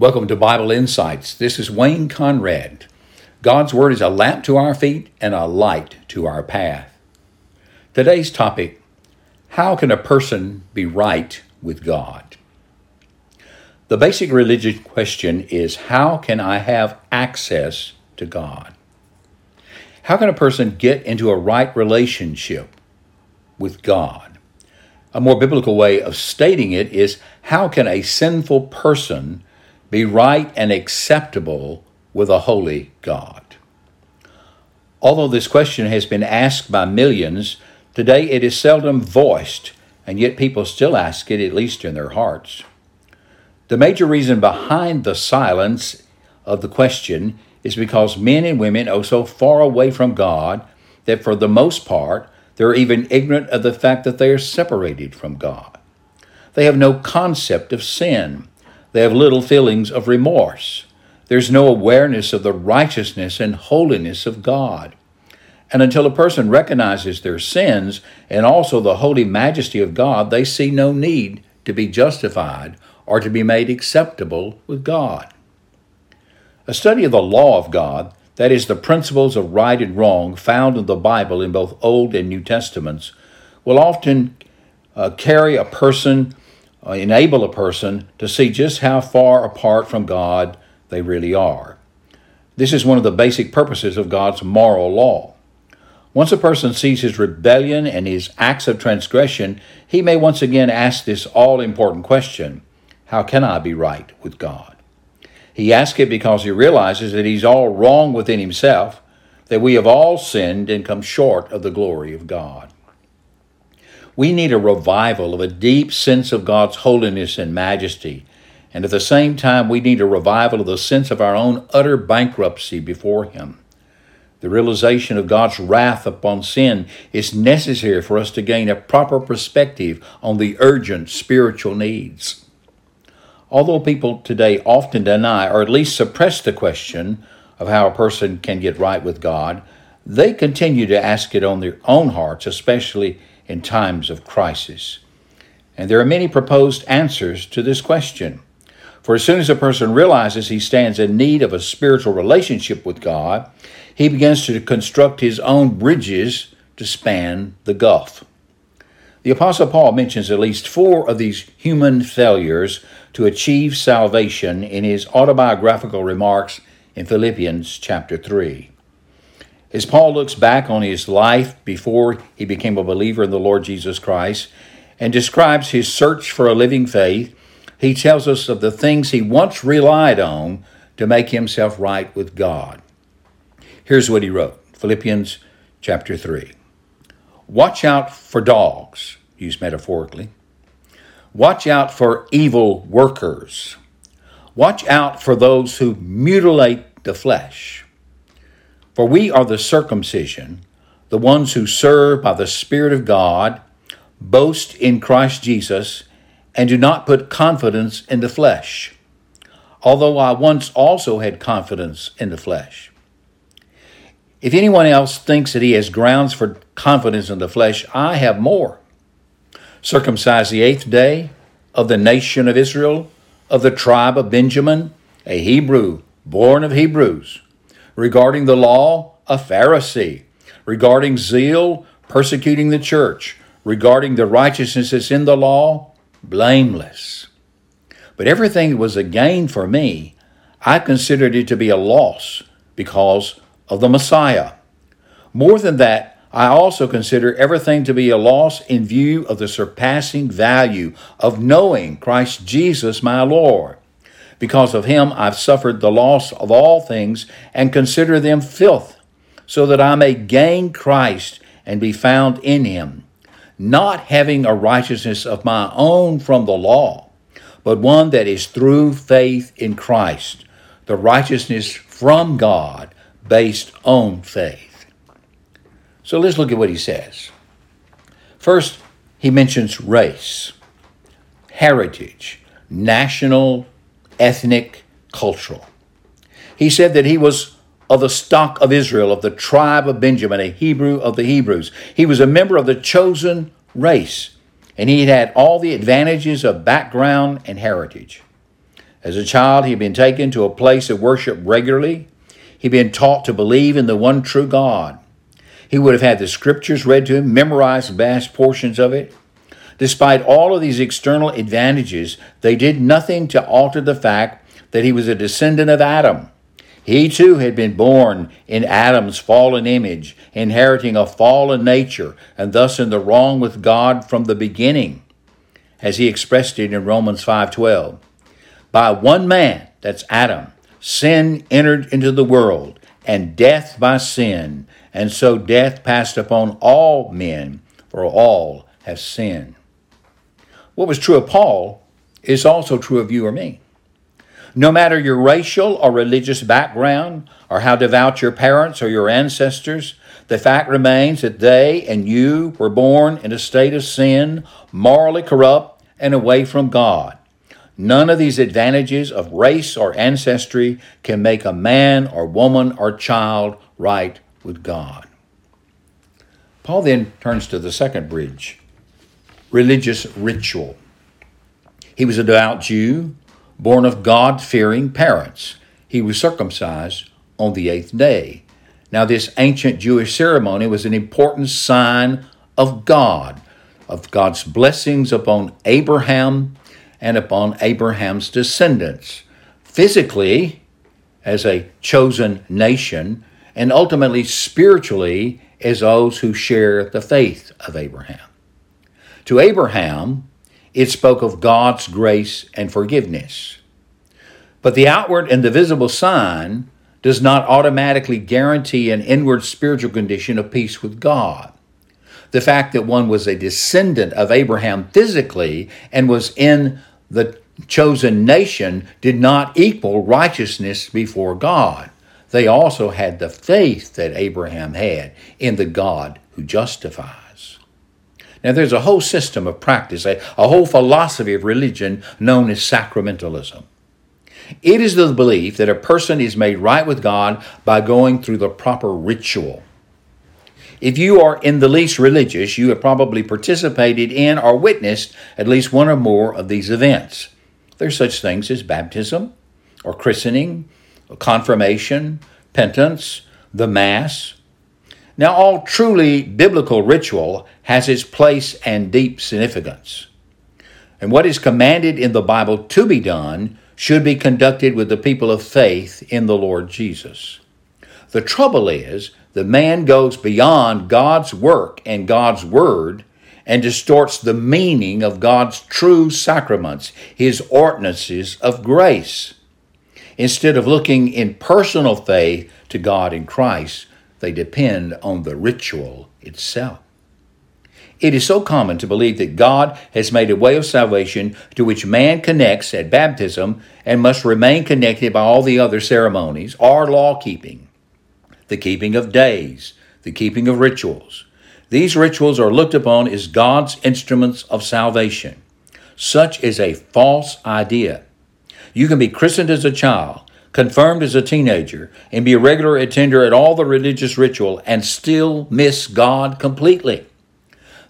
Welcome to Bible Insights. This is Wayne Conrad. God's Word is a lamp to our feet and a light to our path. Today's topic How can a person be right with God? The basic religious question is How can I have access to God? How can a person get into a right relationship with God? A more biblical way of stating it is How can a sinful person be right and acceptable with a holy God? Although this question has been asked by millions, today it is seldom voiced, and yet people still ask it, at least in their hearts. The major reason behind the silence of the question is because men and women are so far away from God that for the most part, they're even ignorant of the fact that they are separated from God. They have no concept of sin. They have little feelings of remorse. There's no awareness of the righteousness and holiness of God. And until a person recognizes their sins and also the holy majesty of God, they see no need to be justified or to be made acceptable with God. A study of the law of God, that is, the principles of right and wrong found in the Bible in both Old and New Testaments, will often uh, carry a person Uh, enable a person to see just how far apart from God they really are. This is one of the basic purposes of God's moral law. Once a person sees his rebellion and his acts of transgression, he may once again ask this all important question How can I be right with God? He asks it because he realizes that he's all wrong within himself, that we have all sinned and come short of the glory of God. We need a revival of a deep sense of God's holiness and majesty. And at the same time, we need a revival of the sense of our own utter bankruptcy before Him. The realization of God's wrath upon sin is necessary for us to gain a proper perspective on the urgent spiritual needs. Although people today often deny or at least suppress the question of how a person can get right with God, they continue to ask it on their own hearts, especially in times of crisis. And there are many proposed answers to this question. For as soon as a person realizes he stands in need of a spiritual relationship with God, he begins to construct his own bridges to span the gulf. The Apostle Paul mentions at least four of these human failures to achieve salvation in his autobiographical remarks in Philippians chapter 3. As Paul looks back on his life before he became a believer in the Lord Jesus Christ and describes his search for a living faith, he tells us of the things he once relied on to make himself right with God. Here's what he wrote Philippians chapter 3. Watch out for dogs, used metaphorically. Watch out for evil workers. Watch out for those who mutilate the flesh. For we are the circumcision, the ones who serve by the Spirit of God, boast in Christ Jesus, and do not put confidence in the flesh, although I once also had confidence in the flesh. If anyone else thinks that he has grounds for confidence in the flesh, I have more. Circumcised the eighth day of the nation of Israel, of the tribe of Benjamin, a Hebrew, born of Hebrews Regarding the law, a Pharisee. Regarding zeal, persecuting the church. Regarding the righteousness that's in the law, blameless. But everything was a gain for me, I considered it to be a loss because of the Messiah. More than that, I also consider everything to be a loss in view of the surpassing value of knowing Christ Jesus my Lord because of him I've suffered the loss of all things and consider them filth, so that I may gain Christ and be found in him, not having a righteousness of my own from the law, but one that is through faith in Christ, the righteousness from God based on faith. So let's look at what he says. First, he mentions race, heritage, national ethnic, cultural. He said that he was of the stock of Israel, of the tribe of Benjamin, a Hebrew of the Hebrews. He was a member of the chosen race, and he had all the advantages of background and heritage. As a child, he'd been taken to a place of worship regularly. He'd been taught to believe in the one true God. He would have had the scriptures read to him, memorized vast portions of it. Despite all of these external advantages, they did nothing to alter the fact that he was a descendant of Adam. He too had been born in Adam's fallen image, inheriting a fallen nature, and thus in the wrong with God from the beginning, as he expressed it in Romans 5:12. By one man, that's Adam, sin entered into the world, and death by sin, and so death passed upon all men, for all have sinned. What was true of Paul is also true of you or me. No matter your racial or religious background, or how devout your parents or your ancestors, the fact remains that they and you were born in a state of sin, morally corrupt, and away from God. None of these advantages of race or ancestry can make a man or woman or child right with God. Paul then turns to the second bridge religious ritual. He was a devout Jew, born of God fearing parents. He was circumcised on the eighth day. Now, this ancient Jewish ceremony was an important sign of God, of God's blessings upon Abraham and upon Abraham's descendants, physically as a chosen nation, and ultimately spiritually as those who share the faith of Abraham. To Abraham, it spoke of God's grace and forgiveness. But the outward and the visible sign does not automatically guarantee an inward spiritual condition of peace with God. The fact that one was a descendant of Abraham physically and was in the chosen nation did not equal righteousness before God. They also had the faith that Abraham had in the God who justifies. Now, there's a whole system of practice, a, a whole philosophy of religion known as sacramentalism. It is the belief that a person is made right with God by going through the proper ritual. If you are in the least religious, you have probably participated in or witnessed at least one or more of these events. There's such things as baptism, or christening, or confirmation, penance, the Mass. Now, all truly biblical ritual has its place and deep significance. And what is commanded in the Bible to be done should be conducted with the people of faith in the Lord Jesus. The trouble is, the man goes beyond God's work and God's word and distorts the meaning of God's true sacraments, his ordinances of grace. Instead of looking in personal faith to God in Christ, they depend on the ritual itself. It is so common to believe that God has made a way of salvation to which man connects at baptism and must remain connected by all the other ceremonies or law keeping, the keeping of days, the keeping of rituals. These rituals are looked upon as God's instruments of salvation. Such is a false idea. You can be christened as a child, confirmed as a teenager, and be a regular attender at all the religious ritual and still miss God completely.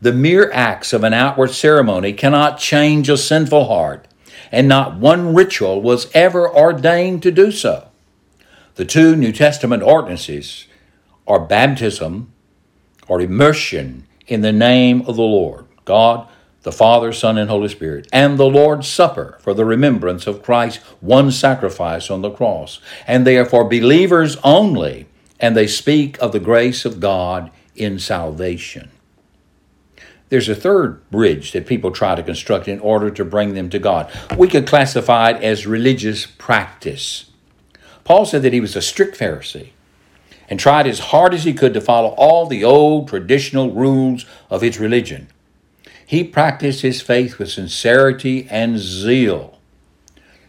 The mere acts of an outward ceremony cannot change a sinful heart, and not one ritual was ever ordained to do so. The two New Testament ordinances are baptism or immersion in the name of the Lord, God, the Father, Son, and Holy Spirit, and the Lord's Supper for the remembrance of Christ's one sacrifice on the cross. And they are for believers only, and they speak of the grace of God in salvation. There's a third bridge that people try to construct in order to bring them to God. We could classify it as religious practice. Paul said that he was a strict Pharisee and tried as hard as he could to follow all the old traditional rules of his religion. He practiced his faith with sincerity and zeal.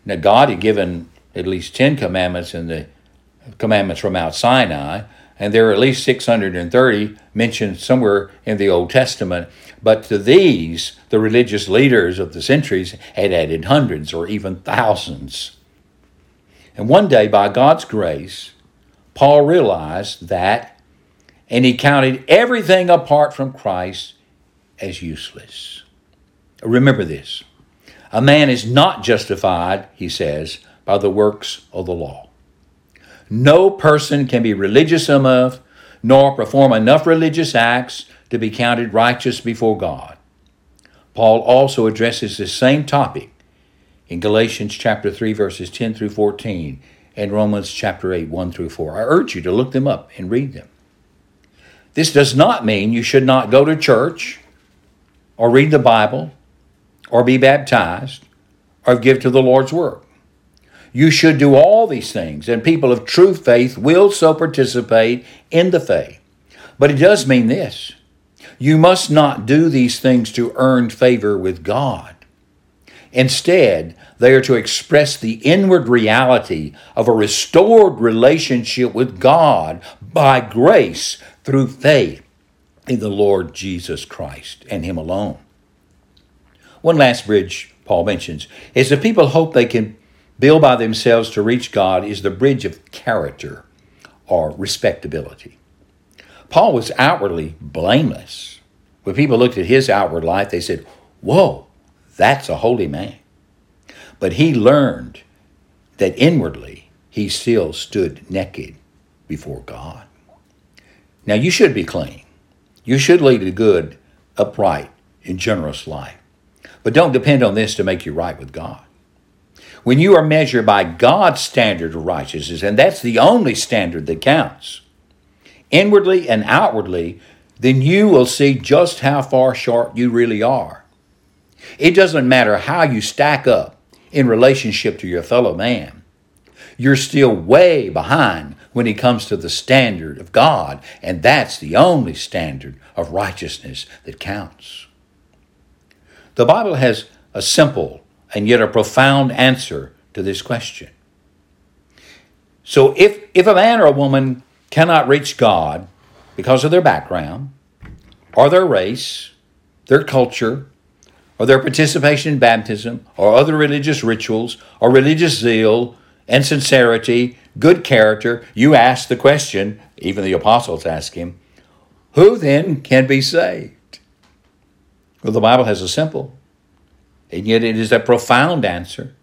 Now, God had given at least 10 commandments in the commandments from Mount Sinai, and there are at least 630 mentioned somewhere in the Old Testament. But to these, the religious leaders of the centuries had added hundreds or even thousands. And one day, by God's grace, Paul realized that, and he counted everything apart from Christ as useless. Remember this A man is not justified, he says, by the works of the law. No person can be religious enough nor perform enough religious acts to be counted righteous before God. Paul also addresses this same topic in Galatians chapter 3 verses 10 through 14 and Romans chapter 8 1 through 4. I urge you to look them up and read them. This does not mean you should not go to church or read the Bible or be baptized or give to the Lord's work. You should do all these things, and people of true faith will so participate in the faith. But it does mean this you must not do these things to earn favor with God. Instead, they are to express the inward reality of a restored relationship with God by grace through faith in the Lord Jesus Christ and Him alone. One last bridge Paul mentions is that people hope they can build by themselves to reach God is the bridge of character or respectability. Paul was outwardly blameless. When people looked at his outward life, they said, Whoa, that's a holy man. But he learned that inwardly he still stood naked before God. Now, you should be clean. You should lead a good, upright, and generous life. But don't depend on this to make you right with God. When you are measured by God's standard of righteousness, and that's the only standard that counts, inwardly and outwardly, then you will see just how far short you really are. It doesn't matter how you stack up in relationship to your fellow man. You're still way behind when it comes to the standard of God, and that's the only standard of righteousness that counts. The Bible has a simple and yet a profound answer to this question. So if, if a man or a woman cannot reach God because of their background, or their race, their culture, or their participation in baptism, or other religious rituals, or religious zeal and sincerity, good character, you ask the question, even the apostles ask him, who then can be saved? Well, the Bible has a simple and yet it is a profound answer.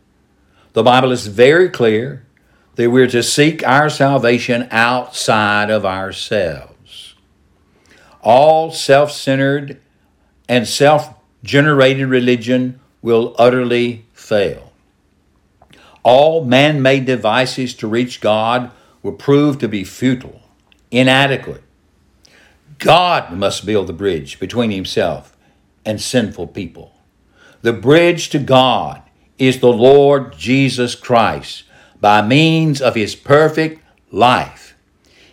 The Bible is very clear that we're to seek our salvation outside of ourselves. All self centered and self generated religion will utterly fail. All man made devices to reach God will prove to be futile, inadequate. God must build the bridge between himself and sinful people. The bridge to God is the Lord Jesus Christ by means of his perfect life,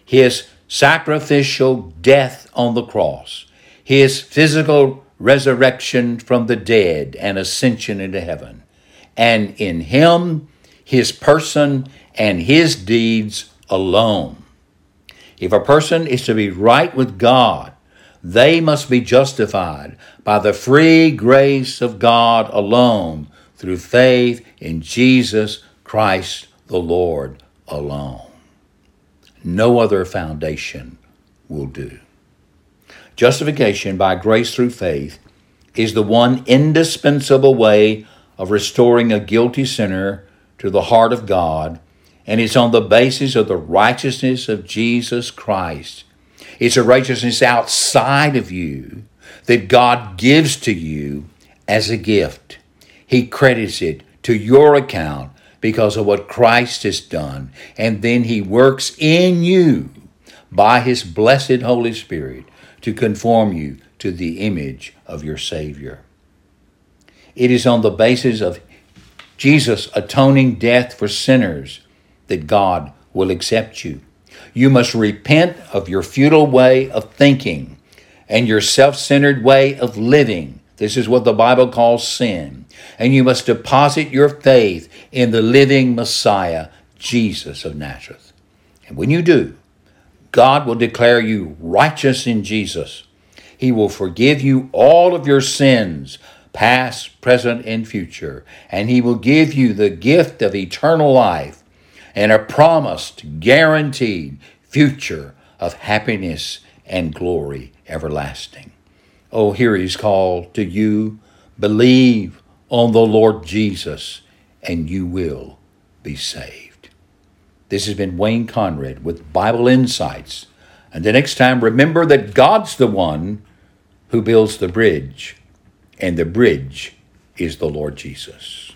his sacrificial death on the cross, his physical resurrection from the dead and ascension into heaven, and in him, his person, and his deeds alone. If a person is to be right with God, they must be justified by the free grace of God alone through faith in Jesus Christ the Lord alone. No other foundation will do. Justification by grace through faith is the one indispensable way of restoring a guilty sinner to the heart of God, and it's on the basis of the righteousness of Jesus Christ it's a righteousness outside of you that God gives to you as a gift. He credits it to your account because of what Christ has done. And then He works in you by His blessed Holy Spirit to conform you to the image of your Savior. It is on the basis of Jesus' atoning death for sinners that God will accept you. You must repent of your futile way of thinking and your self centered way of living. This is what the Bible calls sin. And you must deposit your faith in the living Messiah, Jesus of Nazareth. And when you do, God will declare you righteous in Jesus. He will forgive you all of your sins, past, present, and future, and He will give you the gift of eternal life and a promised, guaranteed future of happiness and glory everlasting. Oh, here he's called to you, believe on the Lord Jesus, and you will be saved. This has been Wayne Conrad with Bible Insights. And the next time, remember that God's the one who builds the bridge, and the bridge is the Lord Jesus.